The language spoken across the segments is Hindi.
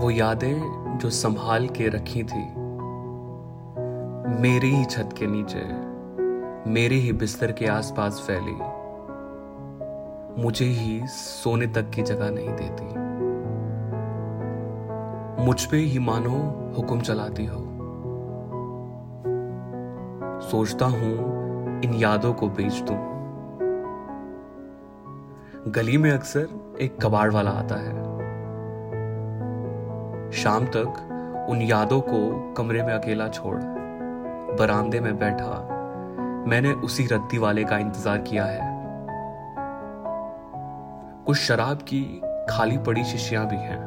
वो यादें जो संभाल के रखी थी, मेरी ही छत के नीचे, मेरे ही बिस्तर के आसपास फैली, मुझे ही सोने तक की जगह नहीं देती। मुझ पे ही मानो हुक्म चलाती हो। सोचता हूँ, इन यादों को बेच दूँ। गली में अक्सर एक कबाड़ वाला आता है। शाम तक उन यादों को कमरे में अकेला छोड़, बरामदे में बैठा, मैंने उसी रद्दी वाले का इंतज़ार किया है। कुछ शराब की खाली पड़ी शीशियाँ भी हैं।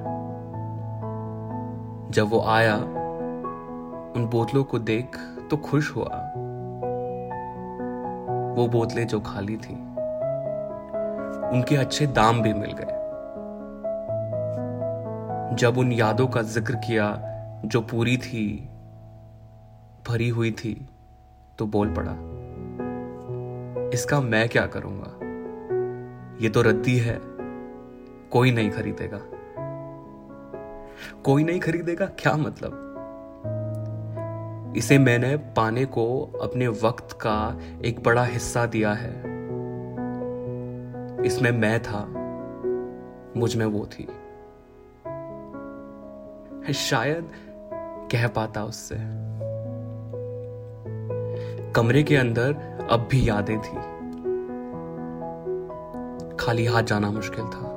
जब वो आया, उन बोतलों को देख तो खुश हुआ। वो बोतलें जो खाली थी, उनके अच्छे दाम भी मिल गए। जब उन यादों का ज़िक्र किया जो पूरी थी, भरी हुई थी तो बोल पड़ा, इसका मैं क्या करूँगा? ये तो रद्दी है, कोई नहीं खरीदेगा। कोई नहीं खरीदेगा? क्या मतलब? इसे मैंने पाने को अपने वक्त का एक बड़ा हिस्सा दिया है। इसमें मैं था, मुझमें वो थी। शायद कह पाता उससे। कमरे के अंदर अब भी यादें थी। खाली हाथ जाना मुश्किल था।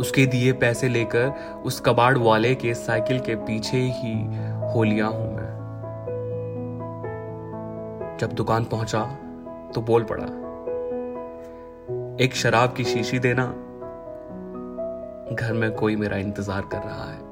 उसके दिए पैसे लेकर उस कबाड़ वाले के साइकिल के पीछे ही हो लिया हूँ मैं। जब दुकान पहुँचा तो बोल पड़ा, एक शराब की शीशी देना घर में कोई मेरा इंतज़ार कर रहा है।